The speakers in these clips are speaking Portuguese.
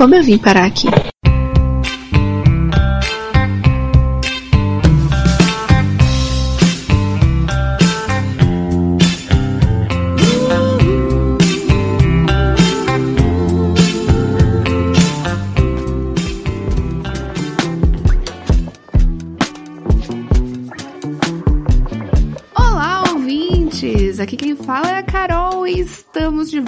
Como eu vim parar aqui?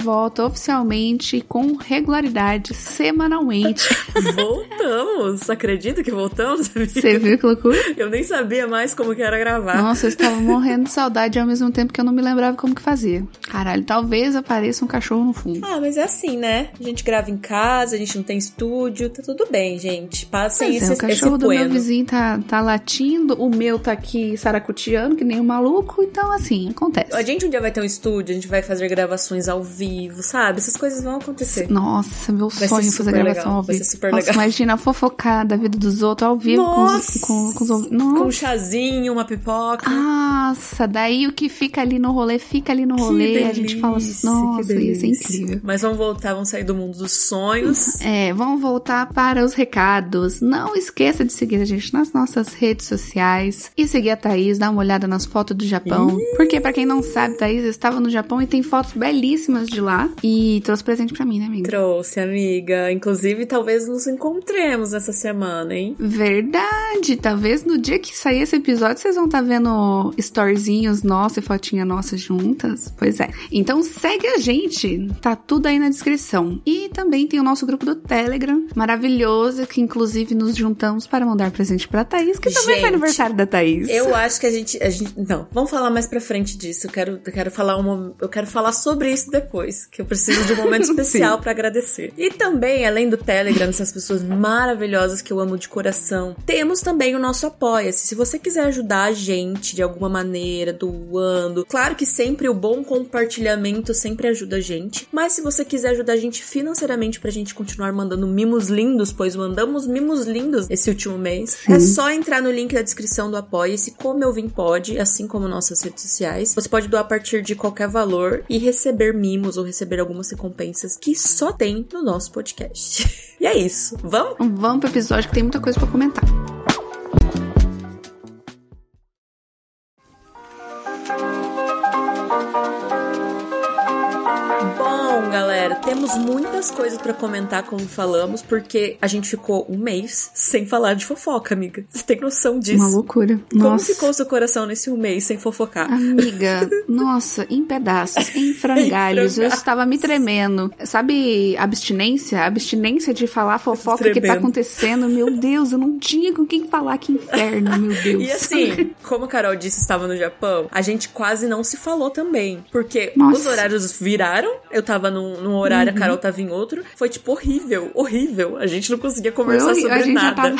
Volta oficialmente com regularidade, semanalmente. Voltamos! Acredita que voltamos? Você viu que loucura? Eu nem sabia mais como que era gravar. Nossa, eu estava morrendo de saudade ao mesmo tempo que eu não me lembrava como que fazia. Caralho, talvez apareça um cachorro no fundo. Ah, mas é assim, né? A gente grava em casa, a gente não tem estúdio, tá tudo bem, gente. Passem esse, é, o cachorro do meu vizinho tá, tá latindo, o meu tá aqui saracuteando, que nem um maluco, então assim, acontece. A gente um dia vai ter um estúdio, a gente vai fazer gravações ao vivo, sabe? Essas coisas vão acontecer. Nossa, meu Vai sonho fazer gravação legal, ao vai vivo. ser super Nossa, legal. imagina fofocar da vida dos outros ao vivo com os, Nossa! com, com os ouvintes. Com um Nossa. chazinho, uma pipoca. Nossa, daí o que fica ali no rolê, fica ali no Que rolê. a gente fala assim, delícia, nossa, que isso é delícia. incrível. Mas vamos voltar, vamos sair do mundo dos sonhos. É, vamos voltar para os recados. Não esqueça de seguir a gente nas nossas redes sociais e seguir a Thaís, dar uma olhada nas fotos do Japão. Porque, pra quem não sabe, Thaís estava no Japão e tem fotos belíssimas de lá. E trouxe presente pra mim, né, amiga? Trouxe, amiga. Inclusive, talvez nos encontremos essa semana, hein? Verdade! Talvez no dia que sair esse episódio vocês vão estar vendo storyzinhos nossos e fotinha nossa juntas. Pois é. Então segue a gente, tá tudo aí na descrição. E também tem o nosso grupo do Telegram, maravilhoso, que inclusive nos juntamos para mandar presente pra Thaís, que também Gente, foi aniversário da Thaís. Eu acho que a gente, a gente. Não, vamos falar mais pra frente disso. Eu quero, eu quero falar uma. Eu quero falar sobre isso depois. Que eu preciso de um momento especial pra agradecer. E também, além do Telegram, essas pessoas maravilhosas que eu amo de coração, temos também o nosso Apoia-se. Se você quiser ajudar a gente de alguma maneira, doando. Claro que sempre o bom compartilhamento sempre ajuda a gente. Mas se você quiser ajudar a gente financeiramente pra gente continuar mandando mimos lindos, pois mandamos mimos lindos esse último mês, é só entrar no link da descrição do Apoia-se, como eu vim pode, assim como nossas redes sociais. Você pode doar a partir de qualquer valor e receber mimos ou receber algumas recompensas que só tem no nosso podcast. e é isso. Vamos? Vamos pro episódio que tem muita coisa pra comentar. Coisas pra comentar, como falamos, porque a gente ficou um mês sem falar de fofoca, amiga. Você tem noção disso? Uma loucura. Como Nossa. ficou seu coração nesse um mês sem fofocar? Amiga, nossa, em pedaços, em frangalhos. Eu frangalhos. estava me tremendo. Sabe abstinência? Abstinência de falar fofoca que tá Tremendo. acontecendo. Meu Deus, eu não tinha com quem falar. Que inferno, meu Deus. E assim, como a Carol disse, estava no Japão, a gente quase não se falou também. Porque Nossa. os horários viraram, eu tava num, num horário, a Carol tava em outro. Foi, tipo, horrível, horrível. A gente não conseguia conversar sobre a gente nada. Tava,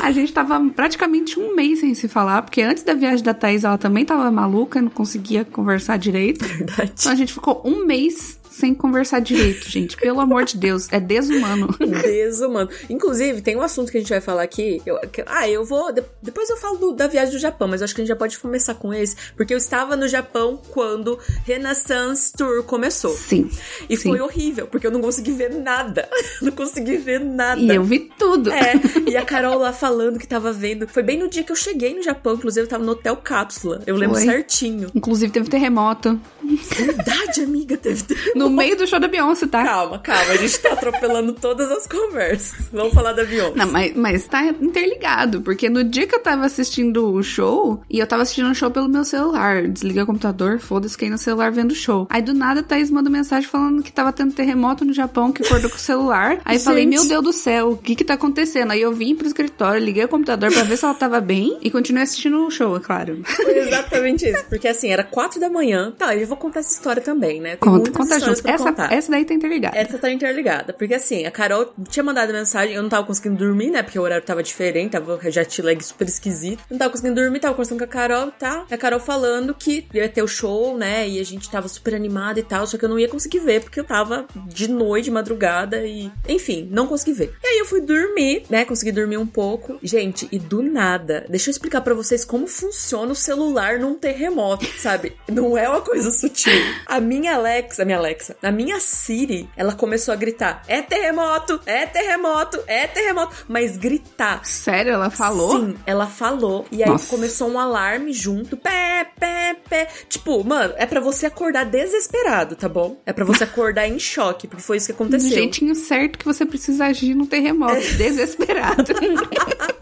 a gente tava praticamente um mês sem se falar, porque antes da viagem da Thaís ela também tava maluca, não conseguia conversar direito. Verdade. Então a gente ficou um mês sem conversar direito, gente. Pelo amor de Deus, é desumano. Desumano. Inclusive, tem um assunto que a gente vai falar aqui. eu- que- ah, eu vou. de- depois eu falo do- da viagem do Japão, mas acho que a gente já pode começar com esse. Porque eu estava no Japão quando Renaissance Tour começou. Sim. E sim. foi horrível, porque eu não consegui ver nada. não consegui ver nada. E eu vi tudo. É, e a Carol lá falando que tava vendo. Foi bem no dia que eu cheguei no Japão, inclusive eu tava no Hotel Cápsula. Eu lembro Foi. certinho. Inclusive teve terremoto. Verdade, amiga, teve. No meio do show da Beyoncé, tá? Calma, calma, a gente tá atropelando todas as conversas. Vamos falar da Beyoncé. Não, mas, mas tá interligado, porque no dia que eu tava assistindo o show, e eu tava assistindo o show pelo meu celular, desliguei o computador, foda-se, fiquei no celular vendo o show. Aí do nada a Thaís manda mensagem falando que tava tendo terremoto no Japão, que acordou com o celular. Aí eu falei, Gente. meu Deus do céu, o que que tá acontecendo? Aí eu vim pro escritório, liguei o computador pra ver se ela tava bem, e continuei assistindo o show, é claro. Foi exatamente isso. Porque assim, era quatro da manhã. Tá, eu vou contar essa história também, né? Tem Conta, conta junto. Essa, contar. essa daí tá interligada. Essa tá interligada. Porque assim, a Carol tinha mandado mensagem, eu não tava conseguindo dormir, né? Porque o horário tava diferente, tava jet lag super esquisito. Não tava conseguindo dormir, tava conversando com a Carol, tá? A Carol falando que ia ter o show, né? E a gente tava super animada e tal, só que eu não ia conseguir ver, porque eu tava de noite, de madrugada e. Enfim, não consegui ver. E aí eu fui dormir, né? Consegui dormir um pouco. Gente, e do nada, deixa eu explicar pra vocês como funciona o celular num terremoto, sabe? Não é uma coisa sutil. A minha Alexa, a minha Alexa, a minha Siri, ela começou a gritar: é terremoto, é terremoto, é terremoto. Mas gritar. Sério, ela falou? Sim, ela falou. E aí Nossa. começou um alarme junto. Pé, pé, pé. Tipo, mano, é para você acordar desesperado, tá bom? É para você acordar em choque, porque foi isso que aconteceu. Do jeitinho certo que você precisa agir no terremoto. É. Desesperado.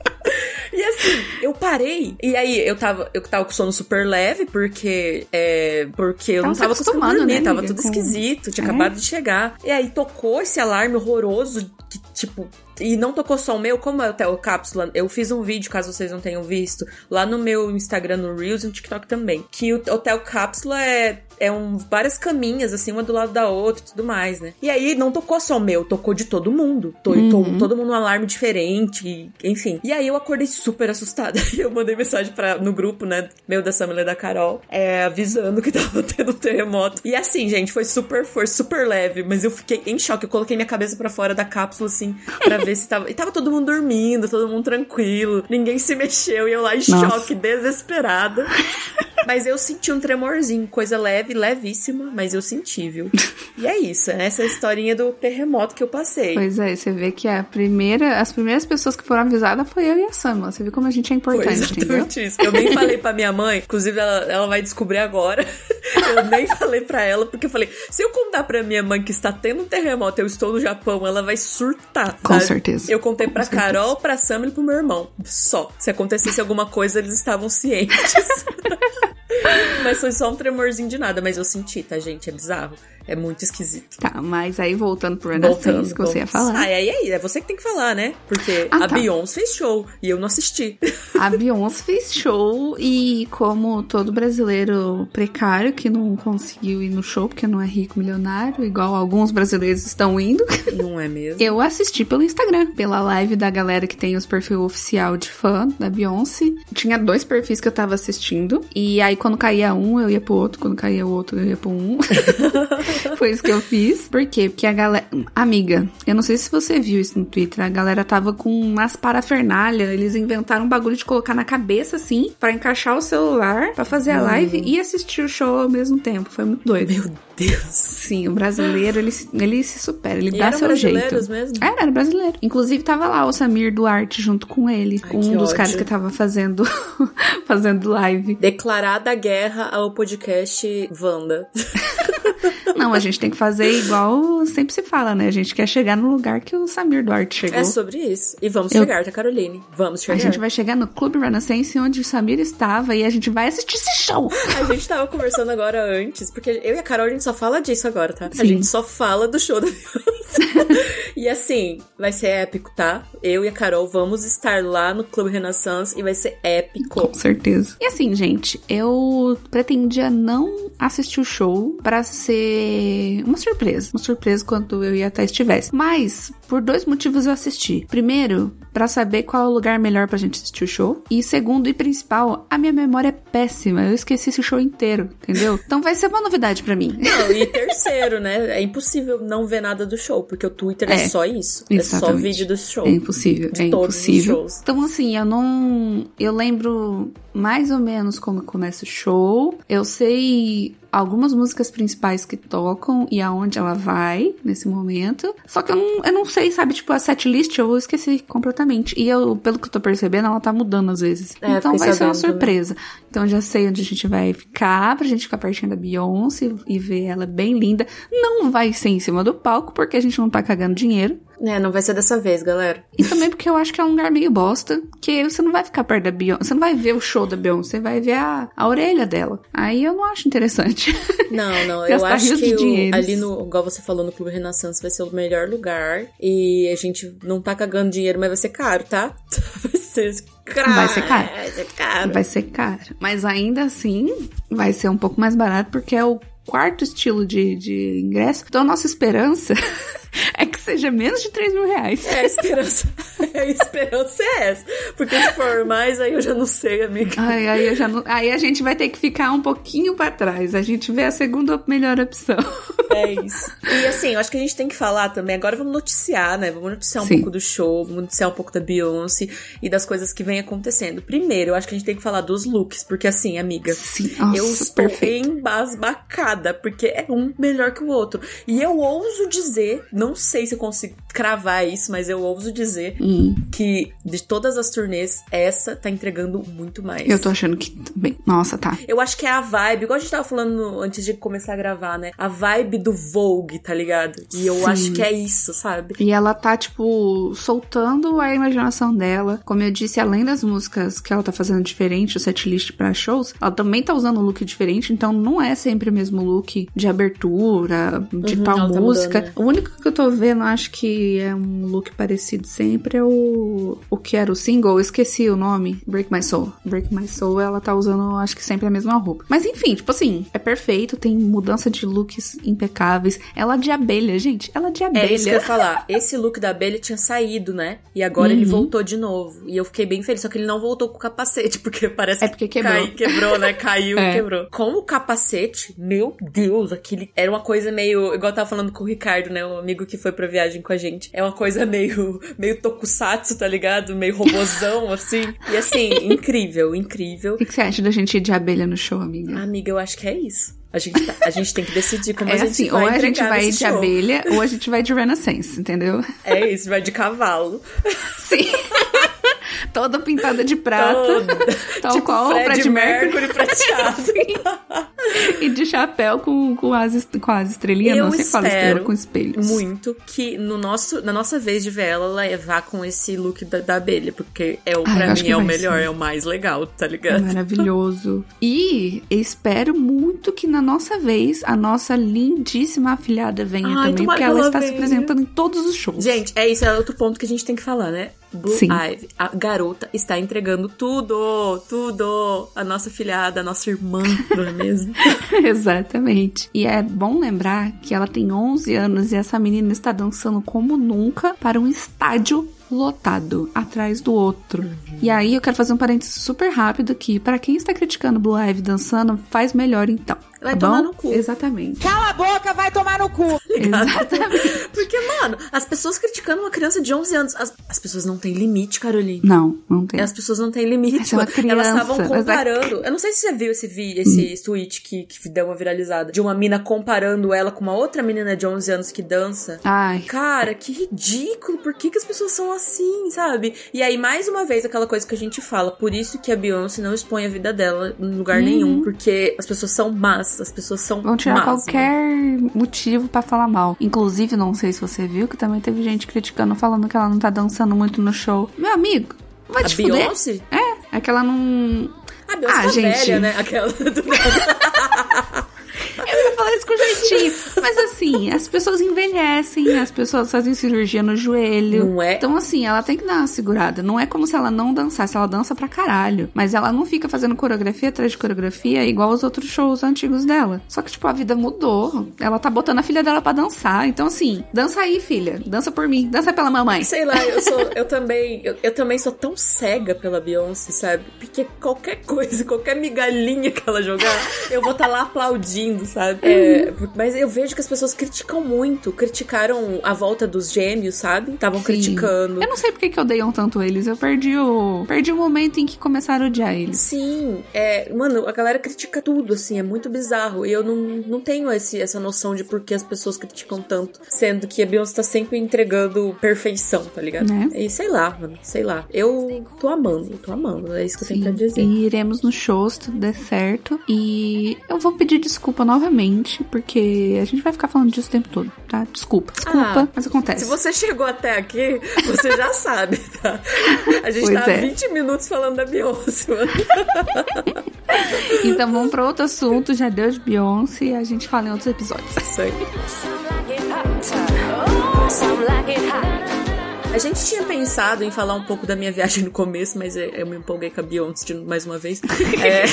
E assim, eu parei. E aí, eu tava, eu tava com sono super leve, porque. É, porque eu tava não tava dormir, né, tava tudo com... esquisito, tinha é? acabado de chegar. E aí tocou esse alarme horroroso, que, tipo, e não tocou só o meu, como é o Tel Cápsula, eu fiz um vídeo, caso vocês não tenham visto, lá no meu Instagram, no Reels e no TikTok também. Que o Hotel Cápsula é, é um, várias caminhas, assim, uma do lado da outra e tudo mais, né? E aí não tocou só o meu, tocou de todo mundo. Tô, uhum. todo mundo um alarme diferente, enfim. E aí eu acordei super assustada. E eu mandei mensagem pra, no grupo, né, meu da Samela e da Carol, é, avisando que tava tendo um terremoto. E assim, gente, foi super, foi super leve, mas eu fiquei em choque. Eu coloquei minha cabeça para fora da cápsula, assim, pra ver se tava. E tava todo mundo dormindo, todo mundo tranquilo, ninguém se mexeu e eu lá em Nossa. choque, desesperada. Mas eu senti um tremorzinho, coisa leve, levíssima, mas eu senti, viu? E é isso, é essa historinha do terremoto que eu passei. Pois é, você vê que a primeira, as primeiras pessoas que foram avisadas foi eu e a Sama. Você vê como a gente é importante, foi exatamente entendeu? isso. Eu nem falei pra minha mãe, inclusive ela, ela vai descobrir agora. eu nem falei pra ela, porque eu falei, se eu contar pra minha mãe que está tendo um terremoto, eu estou no Japão, ela vai surtar. Com certeza. Eu contei pra Carol, pra Sam e pro meu irmão. Só. Se acontecesse alguma coisa, eles estavam cientes. mas foi só um tremorzinho de nada, mas eu senti, tá, gente? É bizarro. É muito esquisito. Tá, mas aí voltando pro Renaissance que você ia falar. Ah, aí, aí, é você que tem que falar, né? Porque ah, a tá. Beyoncé fez show e eu não assisti. A Beyoncé fez show e como todo brasileiro precário que não conseguiu ir no show porque não é rico milionário, igual alguns brasileiros estão indo. Não é mesmo? Eu assisti pelo Instagram, pela live da galera que tem os perfil oficial de fã da Beyoncé. Tinha dois perfis que eu tava assistindo e aí quando caía um, eu ia pro outro, quando caía o outro, eu ia pro um. Foi isso que eu fiz. Por quê? Porque a galera. Amiga, eu não sei se você viu isso no Twitter. A galera tava com umas parafernália. Eles inventaram um bagulho de colocar na cabeça, assim, para encaixar o celular, para fazer a live e assistir o show ao mesmo tempo. Foi muito doido. Meu Deus. Sim, o brasileiro, ele, ele se supera, ele e dá seu jeito. mesmo? Era, era brasileiro. Inclusive, tava lá o Samir Duarte junto com ele, Ai, com um dos ódio. caras que tava fazendo, fazendo live. Declarada a guerra ao podcast Wanda. Não, a gente tem que fazer igual sempre se fala, né? A gente quer chegar no lugar que o Samir Duarte chegou. É sobre isso. E vamos Eu... chegar, tá, Caroline? Vamos chegar. A gente vai chegar no Clube Renaissance, onde o Samir estava, e a gente vai assistir esse show. A gente tava conversando agora antes, porque eu e a Carol, a gente só fala disso agora, tá? Sim. A gente só fala do show da E assim, vai ser épico, tá? Eu e a Carol vamos estar lá no Clube Renaissance e vai ser épico. Com certeza. E assim, gente, eu pretendia não assistir o show para ser uma surpresa. Uma surpresa quando eu e a Thais estivesse. Mas, por dois motivos eu assisti. Primeiro, para saber qual é o lugar melhor pra gente assistir o show. E segundo e principal, a minha memória é péssima. Eu esqueci esse show inteiro, entendeu? Então vai ser uma novidade para mim. Não, e terceiro, né? É impossível não ver nada do show, porque o Twitter é, é só isso. Exatamente. É só vídeo do show. É impossível, é impossível. Então assim, eu não eu lembro mais ou menos como começa o show. Eu sei algumas músicas principais que tocam e aonde ela vai nesse momento. Só que eu não, eu não sei, sabe? Tipo, a setlist eu esqueci completamente. E eu, pelo que eu tô percebendo, ela tá mudando às vezes. É, então vai ser uma surpresa. Também. Então eu já sei onde a gente vai ficar, pra gente ficar pertinho da Beyoncé e ver ela bem linda. Não vai ser em cima do palco, porque a gente não tá cagando dinheiro. É, não vai ser dessa vez, galera. E também porque eu acho que é um lugar meio bosta, que você não vai ficar perto da Beyoncé, você não vai ver o show da Beyoncé, você vai ver a, a orelha dela. Aí eu não acho interessante. Não, não, eu acho que o, ali no, igual você falou, no Clube Renaissance vai ser o melhor lugar e a gente não tá cagando dinheiro, mas vai ser caro, tá? Vai ser caro. Vai ser caro. Vai ser caro. Vai ser caro. Mas ainda assim, vai ser um pouco mais barato porque é o quarto estilo de, de ingresso. Então a nossa esperança é que seja menos de 3 mil reais. É a esperança. minha esperança é essa. Porque se for mais, aí eu já não sei, amiga. Ai, aí, eu já não... aí a gente vai ter que ficar um pouquinho para trás. A gente vê a segunda melhor opção. É isso. E assim, eu acho que a gente tem que falar também. Agora vamos noticiar, né? Vamos noticiar um Sim. pouco do show, vamos noticiar um pouco da Beyoncé e das coisas que vem acontecendo. Primeiro, eu acho que a gente tem que falar dos looks, porque assim, amiga, Sim. Nossa, eu estou perfeito. embasbacada, porque é um melhor que o outro. E eu ouso dizer, não sei se eu consigo cravar isso, mas eu ouso dizer hum. que de todas as turnês, essa tá entregando muito mais. Eu tô achando que também. Nossa, tá. Eu acho que é a vibe, igual a gente tava falando antes de começar a gravar, né? A vibe do Vogue, tá ligado? E eu Sim. acho que é isso, sabe? E ela tá, tipo, soltando a imaginação dela. Como eu disse, além das músicas que ela tá fazendo diferente, o setlist pra shows, ela também tá usando um look diferente, então não é sempre o mesmo look de abertura, de uhum, tal tá música. Tá mudando, né? O único que eu tô vendo, acho que é um look parecido sempre, é o, o que era o single, esqueci o nome, Break My Soul. Break My Soul, ela tá usando, acho que sempre a mesma roupa. Mas enfim, tipo assim, é perfeito, tem mudança de looks impecáveis. Ela de abelha, gente, ela de abelha. É isso que eu ia falar. Esse look da abelha tinha saído, né? E agora uhum. ele voltou de novo. E eu fiquei bem feliz, só que ele não voltou com o capacete, porque parece é porque quebrou. Cai, quebrou, né? Caiu é. e quebrou. Com o capacete, meu Deus, aquele era uma coisa meio, igual eu tava falando com o Ricardo, né, um amigo que foi pra viagem com a gente. É uma coisa meio meio tokusatsu, tá ligado? Meio robozão assim. E assim, incrível, incrível. O que, que você acha da gente ir de abelha no show, amiga? Amiga, eu acho que é isso. A gente, tá, a gente tem que decidir como é a gente assim, vai Ou a gente vai de show. abelha, ou a gente vai de Renaissance, entendeu? É isso, vai de cavalo. Sim. Toda pintada de prata. Tal tipo qual Fred o Fred Mercury. Mercury prateado. e de chapéu com, com, as, com as estrelinhas, Eu não sei fala estrela, com espelhos. muito que no nosso, na nossa vez de ver ela, levar com esse look da, da abelha, porque é o, Ai, pra mim é o melhor, ser. é o mais legal, tá ligado? É maravilhoso. e espero muito que na nossa vez a nossa lindíssima afilhada venha Ai, também, porque ela, ela está venha. se apresentando em todos os shows. Gente, é isso, é outro ponto que a gente tem que falar, né? Blue Sim. Ivy, a garota está entregando tudo, tudo. A nossa filhada, a nossa irmã, não é mesmo? Exatamente. E é bom lembrar que ela tem 11 anos e essa menina está dançando como nunca para um estádio lotado, atrás do outro. Uhum. E aí eu quero fazer um parênteses super rápido aqui. Para quem está criticando Blue Ivy dançando, faz melhor então. Vai tá tomar bom? no cu. Exatamente. Cala a boca, vai tomar no cu. Exatamente. Porque, mano, as pessoas criticando uma criança de 11 anos, as, as pessoas não têm limite, Caroline. Não, não tem. As pessoas não têm limite. Essa é uma criança, Elas estavam é comparando. Eu não sei se você viu esse, vi, esse hum. tweet que, que deu uma viralizada. De uma mina comparando ela com uma outra menina de 11 anos que dança. Ai. Cara, que ridículo. Por que, que as pessoas são assim, sabe? E aí, mais uma vez, aquela coisa que a gente fala. Por isso que a Beyoncé não expõe a vida dela em lugar hum. nenhum. Porque as pessoas são más. As pessoas são Vão tirar más, qualquer motivo para falar mal. Inclusive, não sei se você viu, que também teve gente criticando, falando que ela não tá dançando muito no show. Meu amigo, vai a te Beyoncé? fuder. É, é que ela não... A Beyoncé ah, tá gente. velha, né? Aquela... Eu ia falar isso com jeitinho. Mas assim, as pessoas envelhecem, as pessoas fazem cirurgia no joelho. Não é? Então, assim, ela tem que dar uma segurada. Não é como se ela não dançasse, ela dança pra caralho. Mas ela não fica fazendo coreografia atrás de coreografia igual os outros shows antigos dela. Só que, tipo, a vida mudou. Ela tá botando a filha dela pra dançar. Então, assim, dança aí, filha. Dança por mim. Dança pela mamãe. Sei lá, eu sou. Eu também. Eu, eu também sou tão cega pela Beyoncé, sabe? Porque qualquer coisa, qualquer migalhinha que ela jogar, eu vou estar tá lá aplaudindo, sabe? É, mas eu vejo que as pessoas criticam muito. Criticaram a volta dos gêmeos, sabe? Estavam criticando. Eu não sei porque que odeiam tanto eles. Eu perdi o. Perdi o momento em que começaram a odiar eles. Sim. É, mano, a galera critica tudo, assim, é muito bizarro. E eu não, não tenho esse, essa noção de por que as pessoas criticam tanto. Sendo que a Beyoncé tá sempre entregando perfeição, tá ligado? Né? E sei lá, mano. Sei lá. Eu tô amando, tô amando. É isso que eu tenho pra dizer. E iremos no show se tudo der certo. E eu vou pedir desculpa novamente, porque a gente vai ficar falando disso o tempo todo, tá? Desculpa, desculpa, Ah, mas acontece. Se você chegou até aqui, você já sabe, tá? A gente Pois tá é. há 20 minutos falando da Beyoncé. Então vamos pra outro assunto, já deu de Beyoncé e a gente fala em outros episódios. Isso aí. A gente tinha pensado em falar um pouco da minha viagem no começo, mas eu me empolguei com a Beyoncé mais uma vez. É...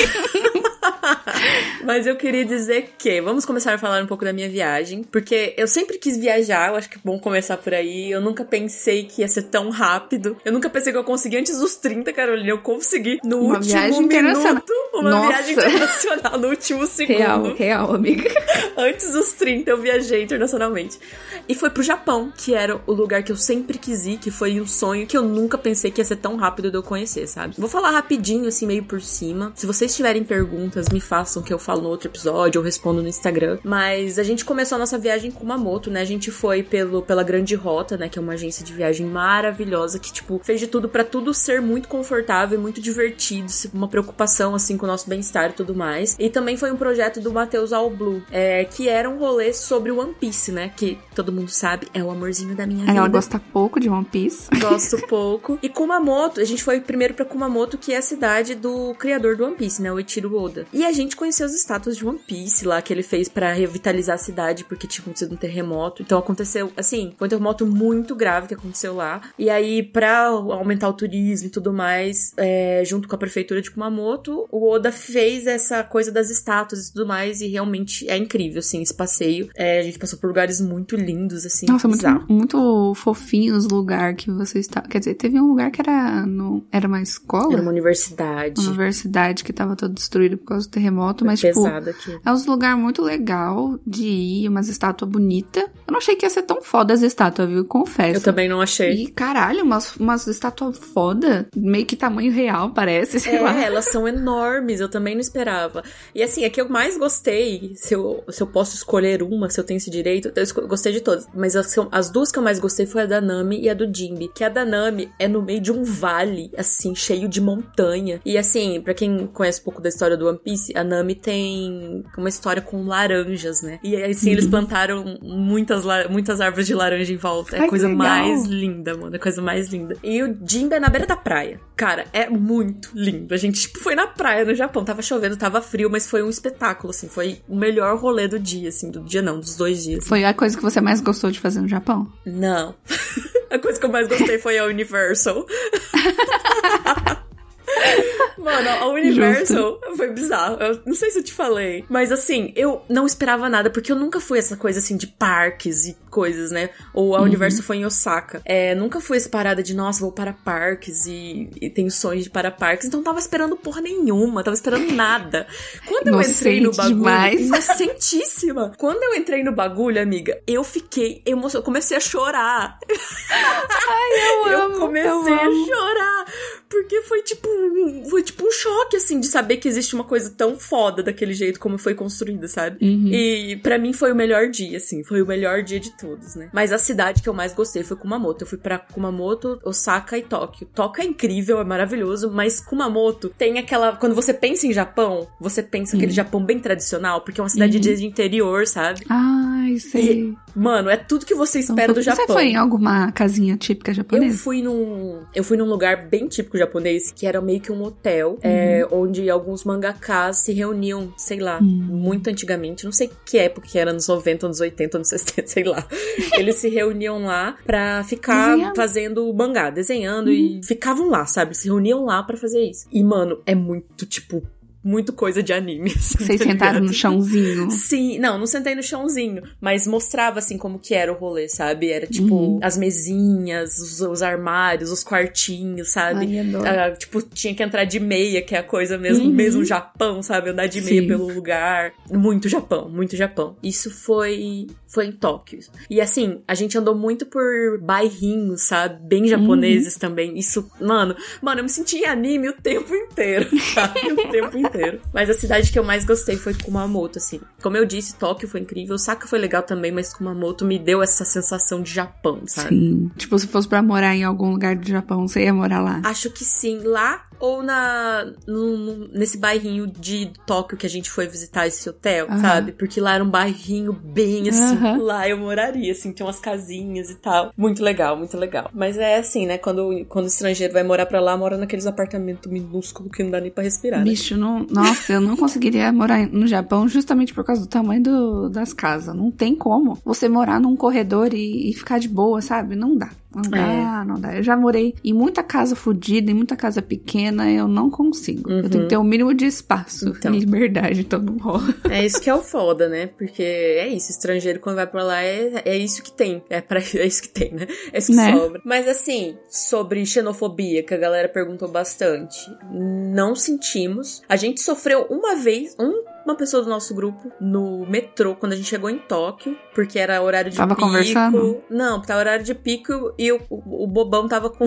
Mas eu queria dizer que vamos começar a falar um pouco da minha viagem, porque eu sempre quis viajar, eu acho que é bom começar por aí. Eu nunca pensei que ia ser tão rápido. Eu nunca pensei que eu consegui antes dos 30, Carolina. Eu consegui no Uma último minuto uma Nossa. viagem internacional no último segundo. Real, real, amiga. Antes dos 30 eu viajei internacionalmente. E foi pro Japão, que era o lugar que eu sempre quis ir, que foi um sonho que eu nunca pensei que ia ser tão rápido de eu conhecer, sabe? Vou falar rapidinho, assim, meio por cima. Se vocês tiverem perguntas, me façam que eu falo no outro episódio ou respondo no Instagram. Mas a gente começou a nossa viagem com uma moto, né? A gente foi pelo, pela Grande Rota, né? Que é uma agência de viagem maravilhosa que, tipo, fez de tudo pra tudo ser muito confortável e muito divertido, uma preocupação, assim, com o nosso bem-estar e tudo mais. E também foi um projeto do Matheus All Blue, é, que era um rolê sobre One Piece, né? Que todo mundo sabe é o amorzinho da minha vida. Ela gosta pouco de One Piece. Gosto pouco. E Kumamoto, a gente foi primeiro pra Kumamoto, que é a cidade do criador do One Piece, né? O Eiichiro Oda. E a gente conheceu as estátuas de One Piece lá, que ele fez pra revitalizar a cidade, porque tinha acontecido um terremoto. Então aconteceu, assim, foi um terremoto muito grave que aconteceu lá. E aí, pra aumentar o turismo e tudo mais, é, junto com a prefeitura de Kumamoto, o Oda fez essa coisa das estátuas e tudo mais, e realmente é incrível, assim, esse passeio. É, a gente passou por lugares muito lindos, assim, Nossa, muito, bizarro. muito fofinho os lugares que você está. Quer dizer, teve um lugar que era no, era uma escola, Era uma universidade. uma universidade que tava todo destruído por causa do terremoto, mas tipo, pesado aqui. é um lugar muito legal de ir, umas estátuas bonitas. Eu não achei que ia ser tão foda as estátuas, viu? Confesso. Eu também não achei. E caralho, umas, umas estátuas foda, meio que tamanho real, parece, sei É, lá. elas são enormes, eu também não esperava. E assim, a que eu mais gostei, se eu, se eu posso escolher uma, se eu tenho esse direito, eu gostei de todas. Mas as, as duas que eu mais gostei foi a da Nami e a do Jimby. Que a da Nami é no meio de um vale, assim, cheio de montanha. E assim, pra quem conhece um pouco da história do One Piece, a Nami tem uma história com laranjas, né? E aí, assim, eles plantaram muitas, muitas árvores de laranja em volta. É a coisa mais linda, mano. É a coisa mais linda. E o Jimby é na beira da praia. Cara, é muito lindo. A gente, tipo, foi na praia no Japão. Tava chovendo, tava frio, mas foi um espetáculo, assim. Foi o melhor rolê do dia, assim. Do dia não, dos dois dias. Foi a coisa que você mais gostou de fazer no Japão? Não. a coisa que eu mais gostei foi a Universal. Mano, a Universal foi bizarro. Eu não sei se eu te falei. Mas assim, eu não esperava nada, porque eu nunca fui essa coisa assim de parques e coisas, né? Ou a Universal foi em Osaka. É, nunca fui essa parada de, nossa, vou para parques e, e tenho sonhos de ir para parques. Então tava esperando porra nenhuma, tava esperando nada. Quando eu entrei no bagulho. demais. Inocentíssima. Quando eu entrei no bagulho, amiga, eu fiquei emocionada. Eu comecei a chorar. Eu, Eu amo, comecei eu a amo. chorar. Porque foi tipo, um- foi tipo um choque, assim, de saber que existe uma coisa tão foda daquele jeito como foi construída, sabe? Uhum. E pra mim foi o melhor dia, assim. Foi o melhor dia de todos, né? Mas a cidade que eu mais gostei foi Kumamoto. Eu fui pra Kumamoto, Osaka e Tóquio. Tóquio é incrível, é maravilhoso, mas Kumamoto tem aquela. Quando você pensa em Japão, você pensa aquele Japão bem tradicional, porque é uma cidade Uhum. de interior, sabe? Ai, sei. Mano, é tudo que você espera do Você Japão. foi em alguma casinha típica Eu japonesa? fui num. Eu fui num lugar bem típico japonês, que era meio que um hotel, é, onde alguns mangakas se reuniam, sei lá, muito antigamente. Não sei que época que era, nos 90, anos 80, anos 60, sei lá. Eles se reuniam lá pra ficar Desenhando. fazendo mangá, desenhando e ficavam lá, sabe? Se reuniam lá pra fazer isso. E, mano, é muito, tipo. Muito coisa de anime. assim, Vocês tá sentaram no chãozinho. Sim, não, não sentei no chãozinho, mas mostrava assim como que era o rolê, sabe? Era tipo Uhum. as mesinhas, os, os armários, os quartinhos, sabe? Ai. Ah, tipo, tinha que entrar de meia, que é a coisa mesmo, Uhum. mesmo Japão, sabe? Andar de meia Sim. pelo lugar. Muito Japão, muito Japão. Isso foi foi em Tóquio. E assim, a gente andou muito por bairrinhos, sabe? Uhum. Bem japoneses também. Isso, mano, mano, eu me senti em anime o tempo inteiro, sabe? O tempo inteiro. Mas a cidade que eu mais gostei foi Kumamoto, assim. Como eu disse, Tóquio foi incrível, Osaka foi legal também, mas Kumamoto me deu essa sensação de Japão, sabe? Sim. Tipo, se fosse pra morar em algum lugar do Japão, você ia morar lá. Acho que sim, lá ou na no- no- nesse bairrinho de Tóquio que a gente foi visitar esse hotel, Aham. sabe? Porque lá era um bairrinho bem assim, Aham. lá eu moraria, assim, tinha umas casinhas e tal. Muito legal, muito legal. Mas é assim, né? Quando, quando o estrangeiro vai morar pra lá, mora naqueles apartamentos minúsculos que não dá nem pra respirar. né? Bicho, não, nossa, eu não conseguiria morar no Japão justamente por causa do tamanho do- das casas. Não tem como você morar num corredor e, e ficar de boa, sabe? Não dá. Não dá, é. não dá. Eu já morei em muita casa fodida, em muita casa pequena, eu não consigo. Uhum. Eu tenho que ter o um mínimo de espaço então. e liberdade, então não rola. É isso que é o foda, né? Porque é isso, estrangeiro quando vai pra lá é, é isso que tem. É, pra, é isso que tem, né? É isso que né? sobra. Mas assim, sobre xenofobia, que a galera perguntou bastante, não sentimos. A gente sofreu uma vez, um uma pessoa do nosso grupo no metrô quando a gente chegou em Tóquio, porque era horário de tava pico. Conversando? Não, tava horário de pico e o, o, o bobão tava com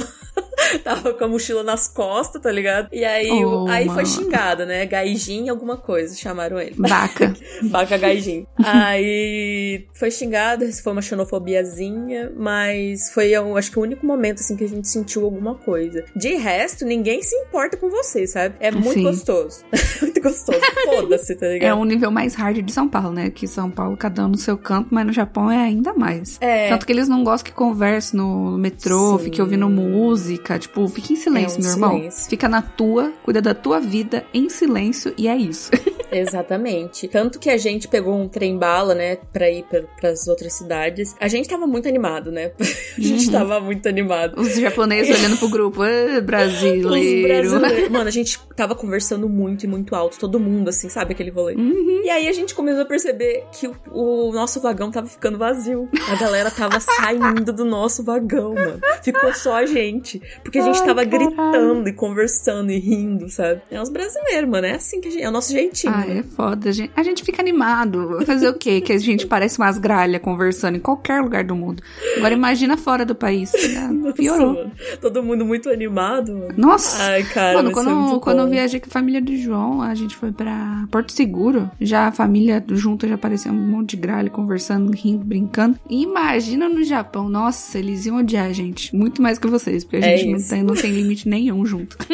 tava com a mochila nas costas, tá ligado? E aí, oh, aí foi xingado, né? Gaijin alguma coisa, chamaram ele. Baca. Baca Gaijin. aí foi xingado, foi uma xenofobiazinha, mas foi, eu acho que o único momento, assim, que a gente sentiu alguma coisa. De resto, ninguém se importa com você, sabe? É muito Sim. gostoso. muito gostoso. Foda-se, tá ligado? É um nível mais hard de São Paulo, né? Que São Paulo, cada um no seu canto, mas no Japão é ainda mais. É. Tanto que eles não gostam que converse no metrô, Sim. fique ouvindo música, tipo, fica em silêncio, é um meu irmão. Silêncio. Fica na tua, cuida da tua vida em silêncio e é isso. Exatamente. Tanto que a gente pegou um trem bala, né, pra ir para as outras cidades. A gente tava muito animado, né? A gente uhum. tava muito animado. Os japoneses olhando pro grupo, ah, brasileiro. Os brasileiros. Mano, a gente tava conversando muito e muito alto, todo mundo, assim, sabe aquele rolê? Uhum. E aí a gente começou a perceber que o, o nosso vagão tava ficando vazio. A galera tava saindo do nosso vagão, mano. Ficou só a gente. Porque a gente Ai, tava caralho. gritando e conversando e rindo, sabe? É os brasileiros, mano. É assim que a gente. É o nosso jeitinho. Ah, é foda. A gente, a gente fica animado. Fazer o quê? Que a gente parece umas gralhas conversando em qualquer lugar do mundo. Agora imagina fora do país. Piorou. Nossa, Todo mundo muito animado. Mano. Nossa. Ai, cara. Mano, quando, quando eu viajei com a família do João, a gente foi pra Porto Seguro. Já a família junta já apareceu um monte de gralha conversando, rindo, brincando. E imagina no Japão. Nossa, eles iam odiar a gente. Muito mais que vocês, porque a é não tem, não tem limite nenhum junto.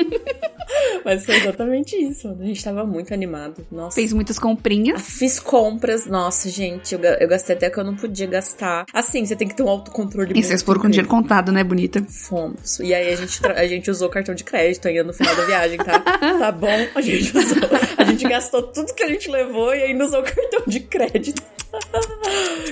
Mas foi exatamente isso. A gente tava muito animado. Nossa. Fez muitas comprinhas. Ah, fiz compras. Nossa, gente, eu, eu gastei até que eu não podia gastar. Assim, você tem que ter um autocontrole. E vocês foram com dinheiro contado, né, bonita? Fomos. E aí a gente, a gente usou cartão de crédito ainda no final da viagem, tá? tá bom? A gente usou. A gente gastou tudo que a gente levou e ainda usou o cartão de crédito.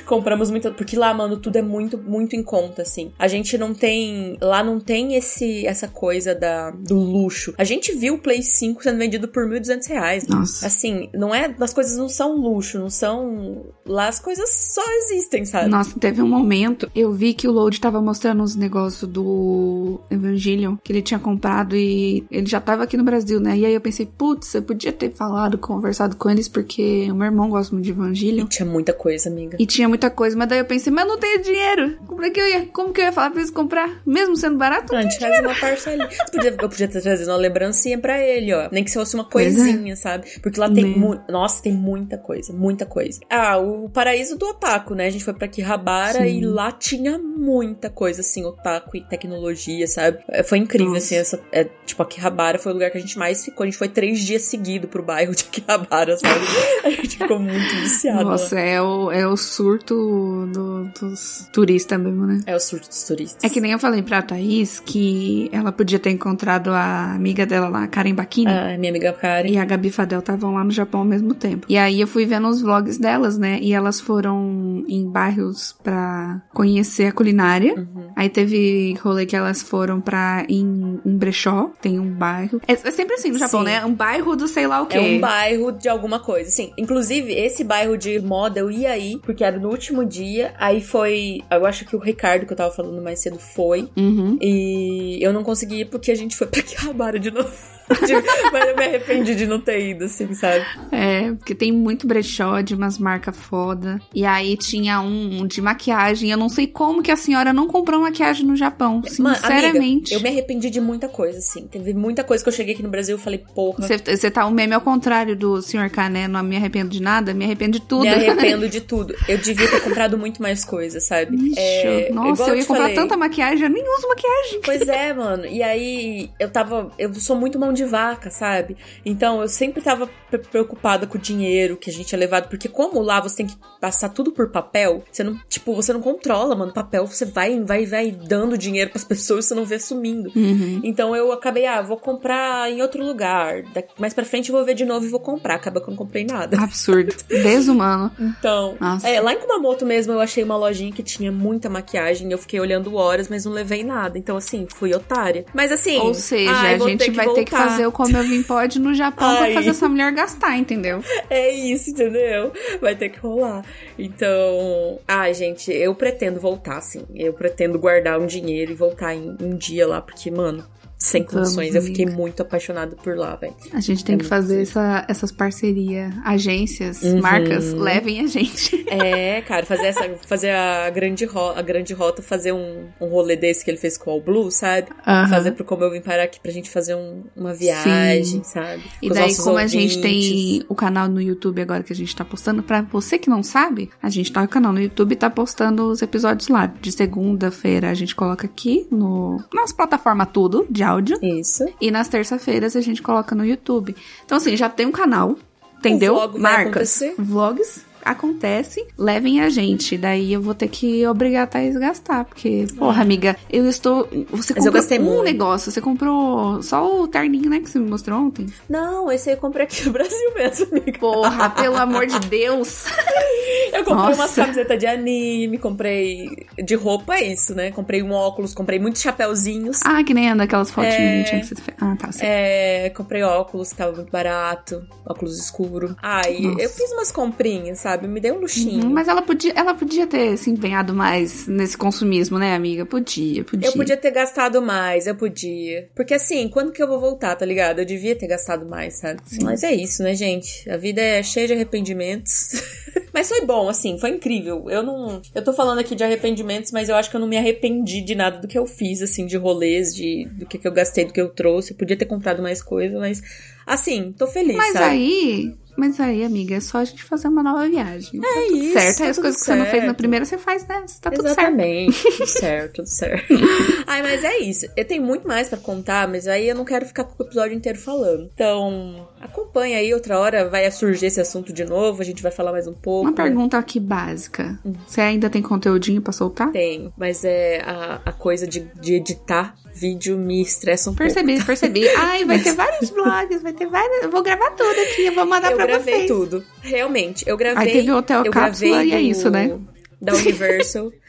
Compramos muito, porque lá, mano, tudo é muito, muito em conta, assim. A gente não tem, lá não tem esse, essa coisa da, do luxo. A gente viu o Play 5 sendo vendido por 1.200 reais. Nossa. Assim, não é, as coisas não são luxo, não são, lá as coisas só existem, sabe? Nossa, teve um momento, eu vi que o Load tava mostrando os negócios do Evangelion, que ele tinha comprado e ele já tava aqui no Brasil, né? E aí eu pensei, putz, eu podia ter falado, conversado com eles, porque o meu irmão gosta muito de Evangelion. E tinha muita coisa, amiga. E tinha muita coisa, mas daí eu pensei, mas eu não tenho dinheiro. Como é que eu ia, como que eu ia falar pra eles comprar? Mesmo sendo barato? Não, a gente traz uma parcela. Podia, eu podia ter trazido uma lembrancinha pra ele, ó. Nem que fosse uma é. coisinha, é. sabe? Porque lá tem muito. Nossa, tem muita coisa, muita coisa. Ah, o paraíso do otaku, né? A gente foi pra Kihabara Sim. e lá tinha muita coisa, assim, otaku e tecnologia, sabe? É, foi incrível, Nossa. assim, essa. É, tipo, a Kihabara foi o lugar que a gente mais ficou. A gente foi três dias seguidos pro bairro de Kihabara, sabe? A gente ficou muito viciado. Nossa, lá. é o, é o surto do, dos turistas mesmo, né? É o surto dos turistas. É que nem eu falei pra Thaís que ela podia ter encontrado a amiga dela lá, Karen Bakini. Ah, minha amiga Karen. E a Gabi Fadel estavam lá no Japão ao mesmo tempo. E aí eu fui vendo os vlogs delas, né? E elas foram em bairros pra conhecer a culinária. Uhum. Aí teve rolê que elas foram pra em, em brechó, tem um bairro. É, é sempre assim no Japão, Sim. né? Um bairro do sei lá o quê. É um bairro de alguma coisa. Sim, inclusive esse bairro de moda eu ia aí, porque era no último dia. Aí foi. Eu acho que o Ricardo, que eu tava falando mais cedo, foi. Uhum. E eu não consegui porque a gente foi pra Kihabara de novo. Mas eu me arrependi de não ter ido, assim, sabe? É, porque tem muito brechó de umas marcas foda. E aí tinha um de maquiagem. Eu não sei como que a senhora não comprou maquiagem no Japão. Sinceramente. Mano, amiga, eu me arrependi de muita coisa, assim. Teve muita coisa que eu cheguei aqui no Brasil e falei, porra. Você tá um meme ao contrário do senhor Cané, não me arrependo de nada, me arrependo de tudo. Me arrependo de tudo. Eu devia ter comprado muito mais coisas, sabe? Ixi, é, nossa, eu ia comprar falei. tanta maquiagem, eu nem uso maquiagem. Pois é, mano. E aí, eu tava. Eu sou muito mão de de vaca, sabe? Então eu sempre tava preocupada com o dinheiro que a gente é levado, porque como lá você tem que passar tudo por papel, você não, tipo, você não controla, mano, papel, você vai, vai, vai dando dinheiro pras pessoas, você não vê sumindo. Uhum. Então eu acabei, ah, vou comprar em outro lugar, mais pra frente eu vou ver de novo e vou comprar, acaba que eu não comprei nada. Absurdo. Desumano. Então, é, lá em Kumamoto mesmo eu achei uma lojinha que tinha muita maquiagem, eu fiquei olhando horas, mas não levei nada. Então, assim, fui otária. Mas assim. Ou seja, ai, a gente ter vai voltar. ter que fazer o Como Eu Vim Pode no Japão Ai. pra fazer essa mulher gastar, entendeu? É isso, entendeu? Vai ter que rolar. Então, ai, gente, eu pretendo voltar, assim. Eu pretendo guardar um dinheiro e voltar em um dia lá, porque, mano, sem condições. Eu fiquei muito apaixonada por lá, velho. A gente tem É que fazer essa- essas parcerias, agências, Uhum. marcas, levem a gente. É, cara, fazer essa, fazer a grande, ro a grande rota, fazer um, um rolê desse que ele fez com o All Blue, sabe? Fazer pro como eu vim parar aqui pra gente fazer um- uma viagem, sabe? E Com daí, como a gente ouvintes. tem o canal no YouTube agora que a gente tá postando, pra você que não sabe, a gente tá no canal no YouTube e tá postando os episódios lá. De segunda-feira a gente coloca aqui no nossa plataforma tudo de áudio. Isso. E nas terça-feiras a gente coloca no YouTube. Então, assim, já tem um canal, entendeu? Vlog Marcas. Vlogs acontece, levem a gente. Daí eu vou ter que obrigar a Thaís a gastar. Porque, porra, amiga, eu estou. Você Mas comprou um muito. negócio, você comprou só o terninho, né, que você me mostrou ontem? Não, esse aí eu comprei aqui no Brasil mesmo, amiga. Porra, pelo amor de Deus. Eu comprei umas Nossa. camisetas de anime, comprei de roupa, é isso, né? Comprei um óculos, comprei muitos chapéuzinhos. Ah, que nem anda aquelas fotinhas É. bonitinhas que fez. Ah, tá. Sei. É, comprei óculos, que tava muito barato, óculos escuro. Ai, Nossa. eu fiz umas comprinhas, sabe? Me deu um luxinho. Uhum, Mas ela podia, ela podia ter se empenhado mais nesse consumismo, né, amiga? Podia, podia. Eu podia ter gastado mais, eu podia. Porque assim, quando que eu vou voltar, tá ligado? Eu devia ter gastado mais, sabe? Mas é isso, né, gente? A vida é cheia de arrependimentos. mas foi bom, assim, foi incrível. Eu não. Eu tô falando aqui de arrependimentos, mas eu acho que eu não me arrependi de nada do que eu fiz, assim, de rolês, de do que, que eu gastei, do que eu trouxe. Eu podia ter comprado mais coisa, mas. Assim, tô feliz, Mas sabe? aí, mas aí, amiga, é só a gente fazer uma nova viagem. É tudo isso, certo. tá Aí as coisas que você não fez na certo. primeira, você faz, né? Tá tudo certo. Exatamente, tudo certo, tudo certo. Ai, mas é isso. Eu tenho muito mais pra contar, mas aí eu não quero ficar com o episódio inteiro falando. Então, acompanha aí, outra hora vai surgir esse assunto de novo, a gente vai falar mais um pouco. Uma pergunta aqui básica. Você ainda tem conteúdinho pra soltar? Tenho, mas é a, a coisa de, de editar vídeo me estressa um Percebi, percebi. Ai, vai ter vários vlogs, vai ter vários. Eu vou gravar tudo aqui, eu vou mandar pouco. Eu pra gravei vocês. tudo. Realmente, eu gravei. Aí teve o Hotel eu Cápsula gravei e é isso, né? Da Universal.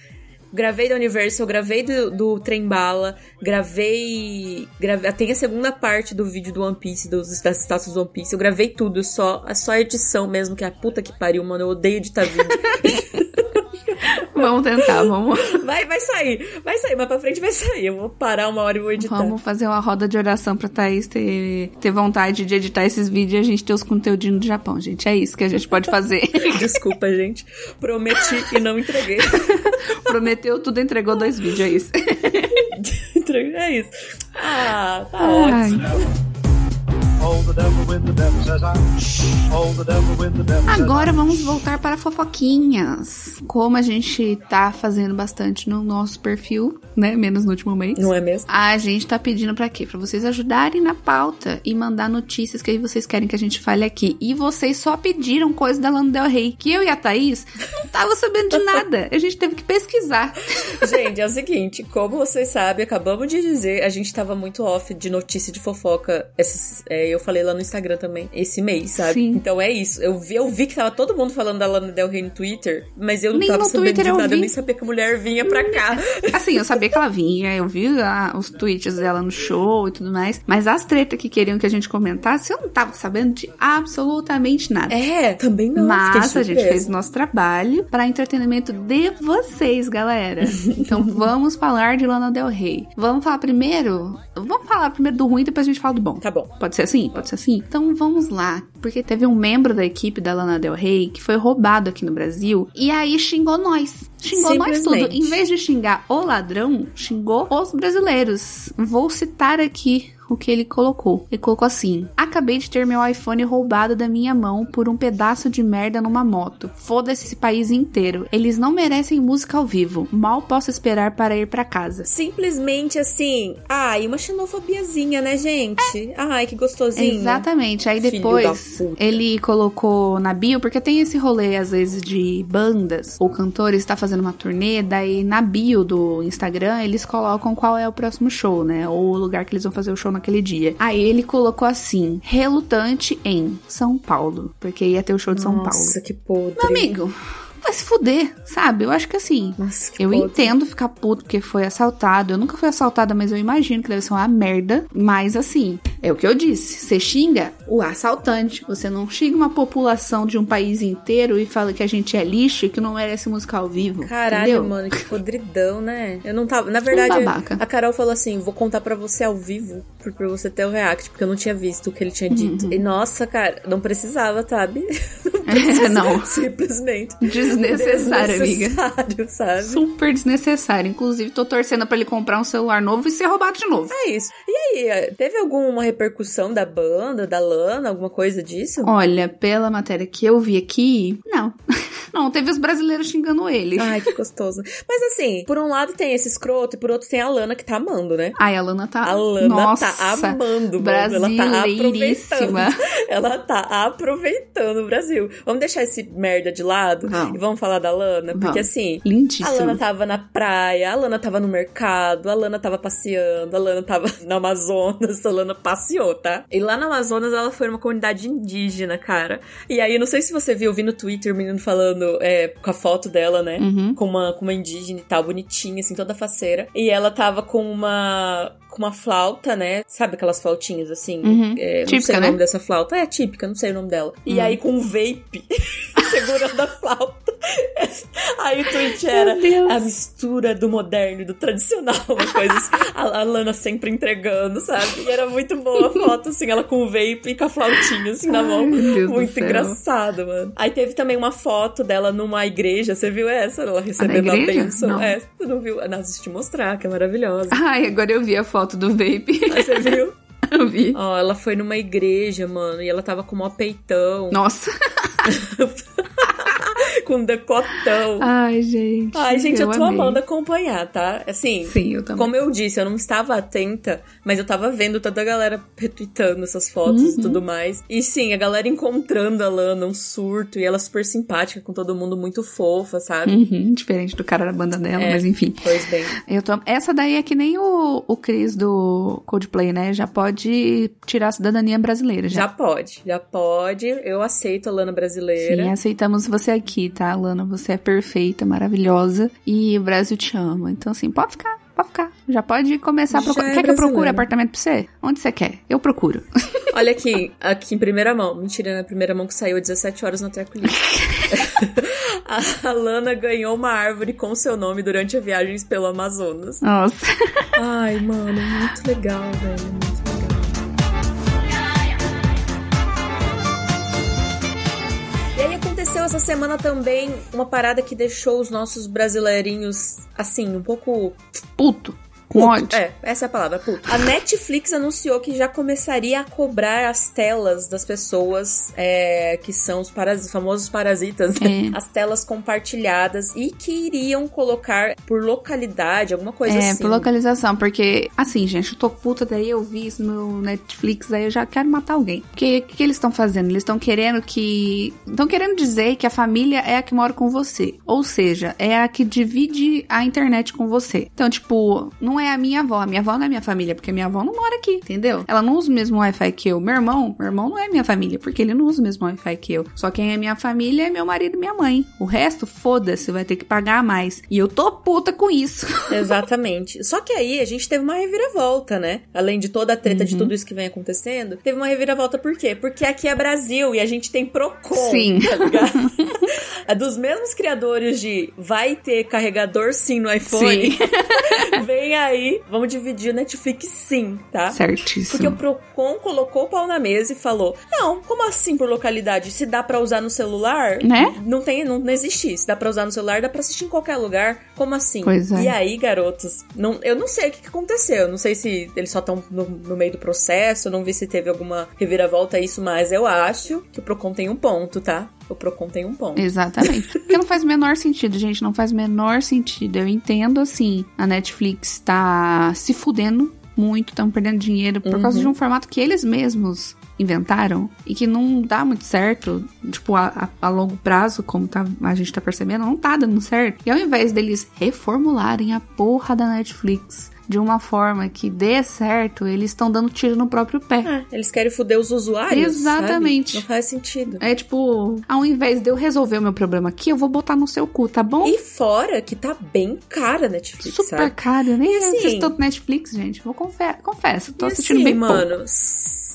Gravei da Universal, gravei do, do Trem Bala, gravei, gravei. Tem a segunda parte do vídeo do One Piece, dos, das estátuas do One Piece. Eu gravei tudo, só, é só edição mesmo, que é a puta que pariu, mano. Eu odeio editar vídeo. Vamos tentar, vamos, vai, vai sair, vai sair, mas pra frente vai sair. Eu vou parar uma hora e vou editar. vamos fazer uma roda de oração pra Thaís ter, ter vontade de editar esses vídeos e a gente ter os conteúdinhos do Japão, gente. É isso que a gente pode fazer. Desculpa, gente. Prometi e não entreguei. Prometeu tudo, entregou dois vídeos, é isso. É isso. Ah, tá Ai. ótimo. Agora vamos voltar para fofoquinhas. Como a gente tá fazendo bastante no nosso perfil, né? Menos no último mês. Não é mesmo? A gente tá pedindo pra quê? Pra vocês ajudarem na pauta e mandar notícias que aí vocês querem que a gente fale aqui. E vocês só pediram coisa da Lana Del Rey, que eu e a Thaís não tava sabendo de nada. A gente teve que pesquisar. Gente, é o seguinte, como vocês sabem, acabamos de dizer, a gente tava muito off de notícia de fofoca. Esses, é, eu falei lá no Instagram também, esse mês, sabe? Sim. Então é isso. Eu vi, eu vi que tava todo mundo falando da Lana Del Rey no Twitter, mas eu não Nem tava sabendo Twitter de eu nada, vi. eu nem sabia que a mulher vinha pra cá. Assim, eu sabia que ela vinha, eu vi ah, os tweets dela no show e tudo mais, mas as tretas que queriam que a gente comentasse, eu não tava sabendo de absolutamente nada. É, também não. Mas a gente fez o nosso trabalho para entretenimento de vocês, galera. Então vamos falar de Lana Del Rey. Vamos falar primeiro. Vamos falar primeiro do ruim, depois a gente fala do bom. Tá bom. Pode ser assim? Pode ser assim? Então vamos lá. Porque teve um membro da equipe da Lana Del Rey que foi roubado aqui no Brasil e aí xingou nós. Xingou nós tudo. Em vez de xingar o ladrão, xingou os brasileiros. Vou citar aqui o que ele colocou. Ele colocou assim: Acabei de ter meu iPhone roubado da minha mão por um pedaço de merda numa moto. Foda-se esse país inteiro. Eles não merecem música ao vivo. Mal posso esperar para ir para casa. Simplesmente assim, ai, uma xenofobiazinha, né, gente? Ai, que gostosinho. Exatamente. Aí depois ele colocou na bio, porque tem esse rolê às vezes de bandas ou cantores tá fazendo uma turnê, daí na bio do Instagram eles colocam qual é o próximo show, né? Ou o lugar que eles vão fazer o show naquele dia. Aí ele colocou assim: relutante em São Paulo, porque ia ter o show de São Paulo. Nossa, que podre. Meu amigo, vai se fuder, sabe? Eu acho que assim. Nossa, que Eu entendo ficar puto porque foi assaltado. Eu nunca fui assaltada, mas eu imagino que deve ser uma merda. Mas assim, é o que eu disse. Você xinga o assaltante. Você não xinga uma população de um país inteiro e fala que a gente é lixo e que não merece música ao vivo. Caralho, entendeu? mano, que podridão, né? Eu não tava. Na verdade, babaca. a Carol falou assim: vou contar pra você ao vivo, pra você ter o react, porque eu não tinha visto o que ele tinha dito. Uhum. E nossa, cara, não precisava, sabe? É, não. Simplesmente. Desnecessário, amiga. Desnecessário, sabe? Super desnecessário. Inclusive, tô torcendo pra ele comprar um celular novo e ser roubado de novo. É isso. E aí, teve alguma repercussão da banda, da Lana, alguma coisa disso? Olha, pela matéria que eu vi aqui, não. Não, teve os brasileiros xingando ele. Ai, que gostoso. Mas assim, por um lado tem esse escroto e por outro tem a Lana que tá amando, né? Ai, a Lana tá. A Lana Nossa, tá amando, mano. Ela tá aproveitando. Ela tá aproveitando o Brasil. Vamos deixar esse merda de lado Vamos. e vamos falar da Lana? Porque Vamos. assim, Lindíssima. a Lana tava na praia, a Lana tava no mercado, a Lana tava passeando, a Lana tava no Amazonas, a Lana passeou, tá? E lá no Amazonas ela foi numa comunidade indígena, cara. E aí, não sei se você viu, vi no Twitter o menino falando é, com a foto dela, né? Uhum. Com, uma, com uma indígena e tal, bonitinha, assim, toda faceira. E ela tava com uma. Com uma flauta, né? Sabe aquelas flautinhas assim? Uhum. É, não Típica, sei o né? nome dessa flauta. É típica, não sei o nome dela. E Hum. aí com um vape segurando a flauta. Aí o tweet era a mistura do moderno e do tradicional, uma coisa assim. A, a Lana sempre entregando, sabe? E era muito boa a foto, assim, ela com o vape e com a flautinha, assim, na mão. Ai, muito engraçado, mano. Aí teve também uma foto dela numa igreja, você viu essa? Ela recebendo a, igreja? bênção. Não. É, você não viu? Não, eu te mostrar, que é maravilhosa. Ai, agora eu vi a foto do vape. Aí você viu? eu vi. Ó, ela foi numa igreja, mano, e ela tava com mó peitão, Nossa. com decotão. Ai, gente. Ai, gente, eu, tô amei. amando acompanhar, tá? Assim, Sim, eu como eu disse, eu não estava atenta, mas eu tava vendo toda a galera retweetando essas fotos Uhum. e tudo mais. E sim, a galera encontrando a Lana, um surto, e ela super simpática com todo mundo, muito fofa, sabe? Uhum, diferente do cara da banda dela, É. mas enfim. Pois bem. Eu tô... Essa daí é que nem o, o Chris do Coldplay, né? Já pode tirar a cidadania brasileira. Já. Já pode, já pode. Eu aceito a Lana brasileira. Sim, aceitamos você aqui, tá, Lana? Você é perfeita, maravilhosa e o Brasil te ama. Então, assim, pode ficar, pode ficar. Já pode começar a procurar. é Quer que eu procure apartamento pra você? Onde você quer? Eu procuro. Olha aqui, aqui em primeira mão. Mentira, na primeira mão que saiu às 17 horas no Treco Livre. a Lana ganhou uma árvore com seu nome durante a viagens pelo Amazonas. Nossa. Ai, mano, muito legal, velho. Aconteceu essa semana também uma parada que deixou os nossos brasileirinhos, assim, um pouco Puto. Com Puto, ódio. É, essa é a palavra, puto. A Netflix anunciou que já começaria a cobrar as telas das pessoas é, que são os paras- famosos parasitas, né? É. As telas compartilhadas e que iriam colocar por localidade, alguma coisa É, assim. por localização, porque, assim, gente, eu tô puta, daí eu vi isso no Netflix, aí eu já quero matar alguém. Porque o que, que eles estão fazendo? Eles estão querendo que. Estão querendo dizer que a família é a que mora com você. Ou seja, é a que divide a internet com você. Então, tipo, não é a minha avó. A minha avó não é minha família, porque minha avó não mora aqui, entendeu? Ela não usa o mesmo Wi-Fi que eu. Meu irmão, meu irmão não é minha família, porque ele não usa o mesmo Wi-Fi que eu. Só quem é minha família é meu marido e minha mãe. O resto, foda-se, vai ter que pagar mais. E eu tô puta com isso. Exatamente. Só que aí a gente teve uma reviravolta, né? Além de toda a treta Uhum. de tudo isso que vem acontecendo, teve uma reviravolta por quê? Porque aqui é Brasil e a gente tem Procon, Sim. tá ligado? é dos mesmos criadores de vai ter carregador sim no iPhone. Sim. vem nem aí, vamos dividir o Netflix sim, tá? Certíssimo. Porque o Procon colocou o pau na mesa e falou: Não, como assim por localidade? Se dá pra usar no celular, Né? não tem, não, não existe. Se dá pra usar no celular, dá pra assistir em qualquer lugar. Como assim? Pois é. E aí, garotos, não, eu não sei o que, que aconteceu. Eu não sei se eles só estão no, no meio do processo, não vi se teve alguma reviravolta a isso, mas eu acho que o Procon tem um ponto, tá? O Procon tem um ponto. Exatamente. Porque não faz o menor sentido, gente. Não faz o menor sentido. Eu entendo, assim, a Netflix tá se fudendo muito, estão perdendo dinheiro por causa Uhum. de um formato que eles mesmos inventaram e que não dá muito certo, tipo, a, a- a longo prazo, como tá- a gente tá percebendo, não tá dando certo. E ao invés deles reformularem a porra da Netflix de uma forma que dê certo, eles estão dando tiro no próprio pé. É, eles querem foder os usuários. Exatamente. sabe? Não faz sentido. É tipo, ao invés de eu resolver o meu problema aqui, eu vou botar no seu cu, tá bom? E fora que tá bem cara a Netflix, Super sabe? caro, eu nem E assim- assisto Netflix, gente. Vou confe confesso, tô assistindo assim, bem mano, pouco.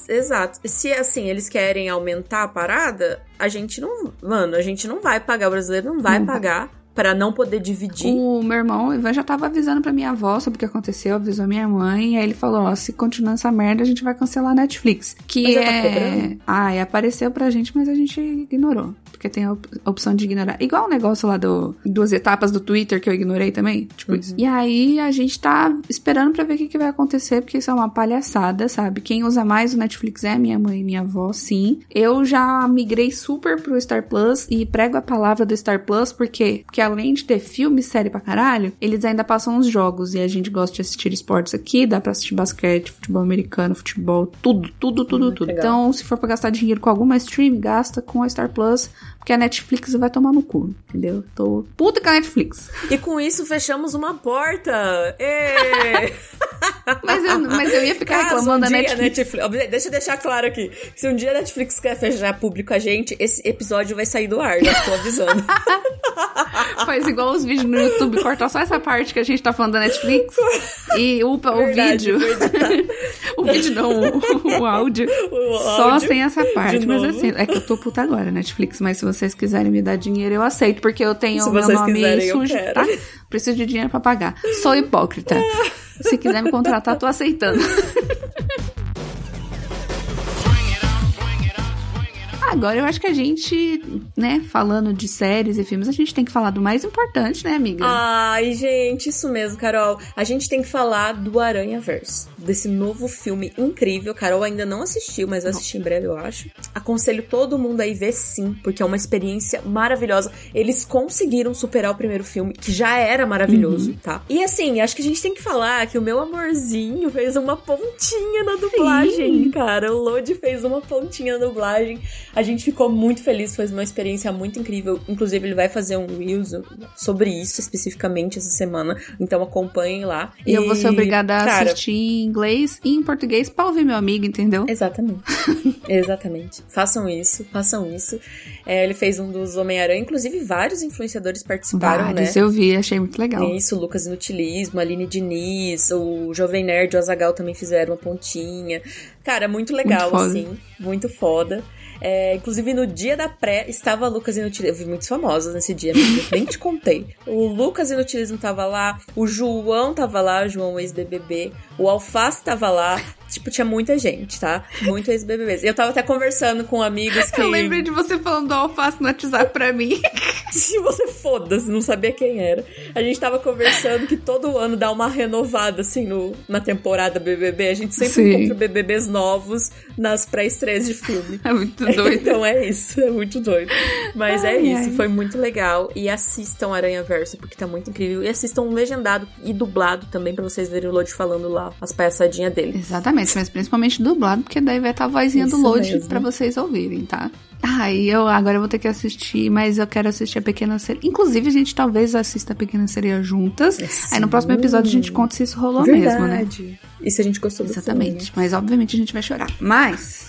exato. Se assim eles querem aumentar a parada, a gente não, mano, a gente não vai pagar, o brasileiro não vai Não vai. pagar pra não poder dividir. O meu irmão, o Ivan, já tava avisando pra minha avó sobre o que aconteceu, avisou minha mãe, e aí ele falou, ó, se continuar essa merda, a gente vai cancelar a Netflix. Que Mas já tá é... cobrando? ah, e apareceu pra gente, mas a gente ignorou. Porque tem a op- a opção de ignorar. Igual o negócio lá do... Duas etapas do Twitter que eu ignorei também, tipo Uhum. isso. E aí, a gente tá esperando pra ver o que, que vai acontecer, porque isso é uma palhaçada, sabe? Quem usa mais o Netflix é minha mãe e minha avó, sim. Eu já migrei super pro Star Plus e prego a palavra do Star Plus, porque, porque além de ter filme, série pra caralho, eles ainda passam os jogos. E a gente gosta de assistir esportes aqui, dá pra assistir basquete, futebol americano, futebol, tudo, tudo, tudo, Hum, tudo. legal. Então, se for pra gastar dinheiro com alguma stream, gasta com a Star Plus, porque a Netflix vai tomar no cu, entendeu? Tô puta com a Netflix. E com isso fechamos uma porta. Mas eu, mas eu ia ficar Caso reclamando da um dia a Netflix. Netflix- Deixa eu deixar claro aqui. Se um dia a Netflix quer fechar público a gente, esse episódio vai sair do ar, já tô avisando. Faz igual os vídeos no YouTube, corta só essa parte que a gente tá falando da Netflix e upa o Verdade, vídeo. vou editar. o vídeo não, o, o áudio. O Só áudio sem essa parte. Mas assim, é que eu tô puta agora, Netflix. Mas se vocês quiserem me dar dinheiro, eu aceito, porque eu tenho Se o meu nome quiserem, sujo, tá? Preciso de dinheiro pra pagar. Sou hipócrita. Se quiser me contratar, tô aceitando. Agora eu acho que a gente, né, falando de séries e filmes, a gente tem que falar do mais importante, né, amiga? Ai, gente, isso mesmo, Carol. A gente tem que falar do Aranha Verso, desse novo filme incrível. Carol ainda não assistiu, mas vai assistir em breve, eu acho. Aconselho todo mundo aí ver sim, porque é uma experiência maravilhosa. Eles conseguiram superar o primeiro filme, que já era maravilhoso, Uhum. tá? E assim, acho que a gente tem que falar que o meu amorzinho fez uma pontinha na dublagem, cara. O Lodi fez uma pontinha na dublagem. A gente ficou muito feliz, foi uma experiência muito incrível. Inclusive, ele vai fazer um Reels sobre isso especificamente essa semana. Então acompanhem lá. E eu vou ser obrigada a cara, assistir inglês e em português pra ouvir meu amigo, entendeu? Exatamente. Exatamente. Façam isso, façam isso. É, ele fez um dos Homem-Aranha, inclusive vários influenciadores participaram, Vários, né? eu vi, achei muito legal. Isso, o Lucas Inutilismo, a Aline Diniz, o Jovem Nerd o Azagal também fizeram uma pontinha. Cara, muito legal, Muito assim. Muito foda. É, inclusive, no dia da pré, estava Lucas Inutilismo. Eu vi muitos famosos nesse dia, amiga, nem te contei. O Lucas Inutilismo tava lá, o João tava lá, o João ex-BBB, o Alface tava lá. Tipo, tinha muita gente, tá? Muito ex-BBBs. Eu tava até conversando com amigos que... Eu lembrei de você falando do alface no WhatsApp pra mim. Se você foda-se, não sabia quem era. A gente tava conversando que todo ano dá uma renovada, assim, no, na temporada BBB. A gente sempre Sim. encontra BBBs novos nas pré-estreias de filme. É muito doido. Então é isso, é muito doido. Mas é Ai, isso, ai. foi muito legal. E assistam Aranha Verso, porque tá muito incrível. E assistam legendado e dublado também, pra vocês verem o Lodi falando lá as palhaçadinhas dele. Exatamente, mas principalmente dublado, porque daí vai estar a vozinha do Isso load mesmo. pra vocês ouvirem, tá? Ah, e eu agora eu vou ter que assistir, mas eu quero assistir a Pequena Sereia. Inclusive, a gente talvez assista a Pequena Sereia juntas. Aí no próximo episódio a gente conta se isso rolou mesmo, né? Verdade. E se a gente gostou do Exatamente. Mas obviamente a gente vai chorar. Mas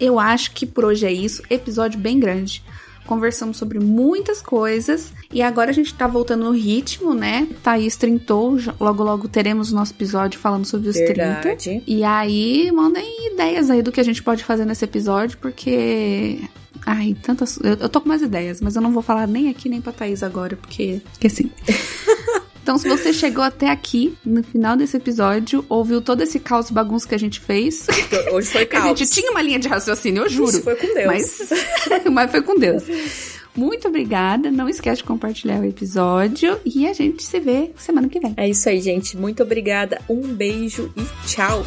eu acho que por hoje é isso. Episódio bem grande. Conversamos sobre muitas coisas e agora a gente tá voltando no ritmo, né? Thaís trintou, logo logo teremos o nosso episódio falando sobre os filme. 30. Verdade. E aí, mandem ideias aí do que a gente pode fazer nesse episódio, porque. Ai, tantas. Eu, eu tô com umas ideias, mas eu não vou falar nem aqui nem pra Thaís agora, porque. Porque assim. Então, se você chegou até aqui, no final desse episódio, ouviu todo esse caos bagunça que a gente fez. Hoje foi caos. A gente tinha uma linha de raciocínio, eu juro. Isso foi com Deus. Mas, mas foi com Deus. Muito obrigada. Não esquece de compartilhar o episódio. E a gente se vê semana que vem. É isso aí, gente. Muito obrigada. Um beijo e tchau.